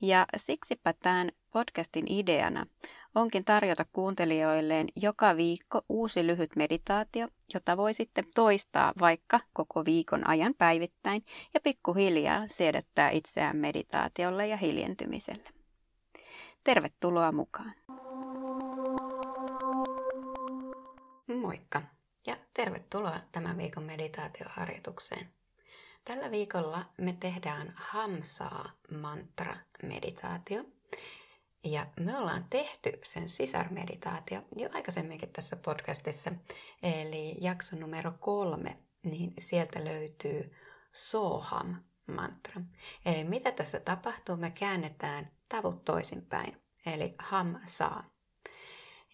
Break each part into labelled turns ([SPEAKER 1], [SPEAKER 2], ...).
[SPEAKER 1] Ja siksipä tämän podcastin ideana onkin tarjota kuuntelijoilleen joka viikko uusi lyhyt meditaatio, jota voi sitten toistaa vaikka koko viikon ajan päivittäin ja pikkuhiljaa siedättää itseään meditaatiolle ja hiljentymiselle. Tervetuloa mukaan! Moikka ja tervetuloa tämän viikon meditaatioharjoitukseen. Tällä viikolla me tehdään Hamsaa mantra-meditaatio – ja me ollaan tehty sen sisarmeditaatio jo aikaisemminkin tässä podcastissa, eli jakso numero kolme, niin sieltä löytyy Soham mantra. Eli mitä tässä tapahtuu, me käännetään tavut toisinpäin, eli ham saa.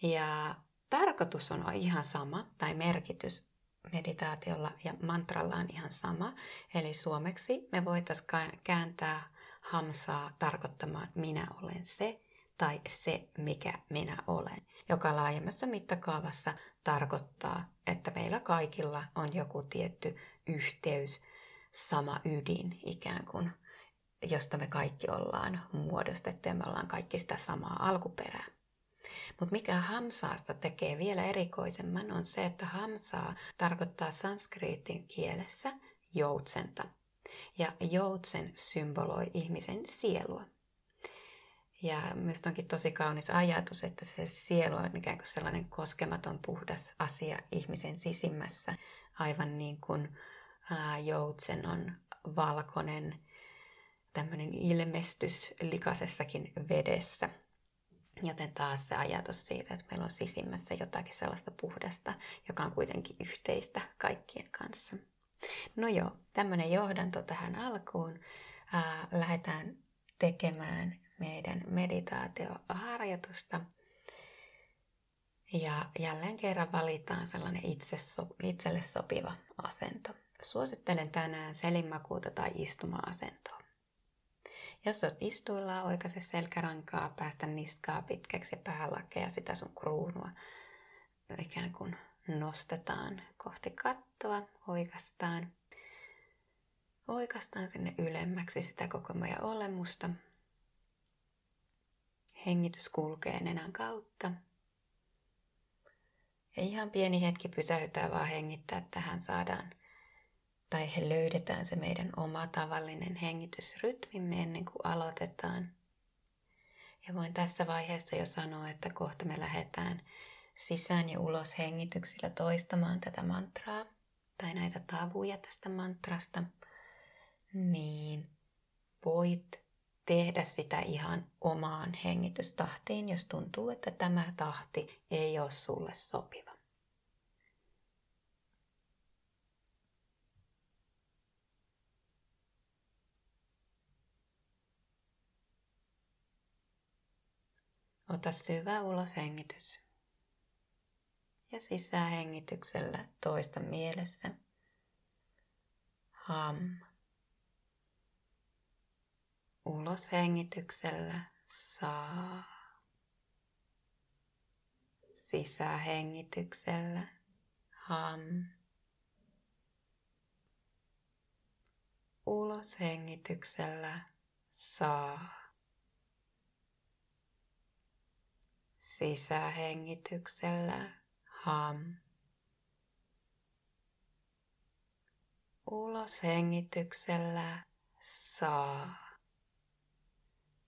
[SPEAKER 1] Ja tarkoitus on ihan sama, tai merkitys meditaatiolla ja mantralla on ihan sama. Eli suomeksi me voitaisiin kääntää hamsaa tarkoittamaan minä olen se, tai se, mikä minä olen, joka laajemmassa mittakaavassa tarkoittaa, että meillä kaikilla on joku tietty yhteys, sama ydin ikään kuin, josta me kaikki ollaan muodostettu ja me ollaan kaikki sitä samaa alkuperää. Mutta mikä hamsaasta tekee vielä erikoisemman on se, että hamsaa tarkoittaa sanskriitin kielessä joutsenta. Ja joutsen symboloi ihmisen sielua. Ja myös onkin tosi kaunis ajatus, että se sielu on ikään kuin sellainen koskematon, puhdas asia ihmisen sisimmässä, aivan niin kuin joutsen on valkoinen tämmöinen ilmestys likaisessakin vedessä. Joten taas se ajatus siitä, että meillä on sisimmässä jotakin sellaista puhdasta, joka on kuitenkin yhteistä kaikkien kanssa. No joo, tämmöinen johdanto tähän alkuun. Ää, lähdetään tekemään meidän meditaatioharjoitusta. Ja jälleen kerran valitaan sellainen itse so, itselle sopiva asento. Suosittelen tänään selinmakuuta tai istuma-asentoa. Jos olet istuilla, oikaise selkärankaa, päästä niskaa pitkäksi ja päälakea sitä sun kruunua. Ikään kuin nostetaan kohti kattoa, oikastaan. Oikastaan sinne ylemmäksi sitä koko meidän olemusta Hengitys kulkee nenän kautta. Ja ihan pieni hetki pysäytää vaan hengittää, että tähän saadaan tai he löydetään se meidän oma tavallinen hengitysrytmimme ennen kuin aloitetaan. Ja voin tässä vaiheessa jo sanoa, että kohta me lähdetään sisään ja ulos hengityksillä toistamaan tätä mantraa tai näitä tavuja tästä mantrasta, niin voit tehdä sitä ihan omaan hengitystahtiin, jos tuntuu, että tämä tahti ei ole sulle sopiva. Ota syvä uloshengitys. Ja sisähengityksellä toista mielessä. Ham. Ulos hengityksellä saa. Sisähengityksellä ham. Ulos hengityksellä saa. Sisähengityksellä ham. Ulos hengityksellä saa.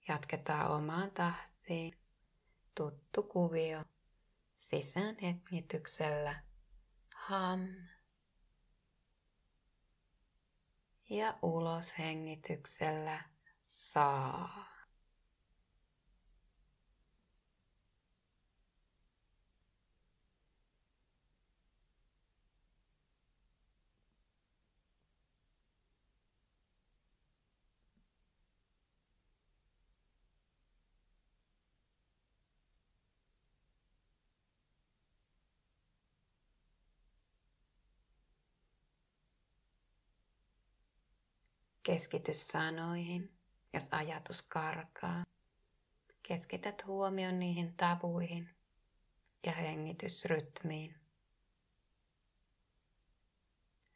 [SPEAKER 1] Jatketaan omaan tahtiin. Tuttu kuvio. Sisään hengityksellä. Ham. Ja ulos hengityksellä. Saa. Keskity sanoihin jos ajatus karkaa. Keskität huomion niihin tabuihin ja hengitysrytmiin.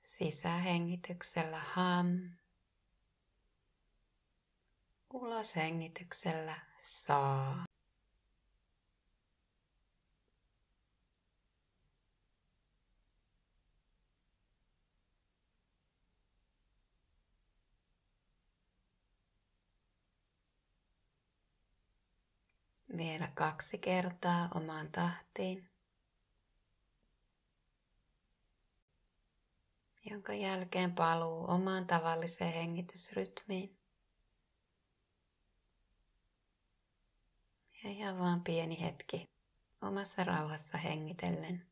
[SPEAKER 1] Sisähengityksellä ham. Uloshengityksellä saa. Vielä kaksi kertaa omaan tahtiin. Jonka jälkeen paluu omaan tavalliseen hengitysrytmiin. Ja ihan vaan pieni hetki omassa rauhassa hengitellen.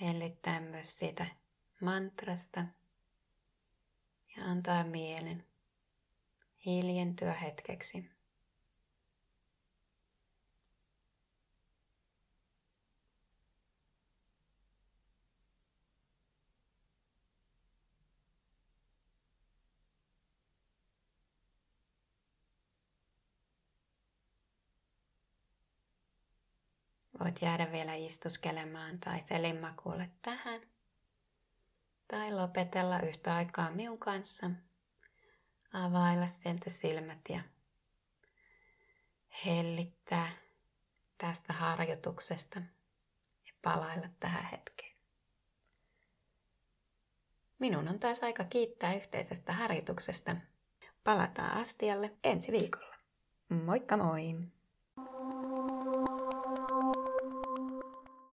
[SPEAKER 1] Hellittää myös siitä mantrasta ja antaa mielen hiljentyä hetkeksi. Voit jäädä vielä istuskelemaan tai selinmakuulle tähän. Tai lopetella yhtä aikaa minun kanssa. Availla sieltä silmät ja hellittää tästä harjoituksesta ja palailla tähän hetkeen. Minun on taas aika kiittää yhteisestä harjoituksesta. Palataan astialle ensi viikolla. Moikka moi!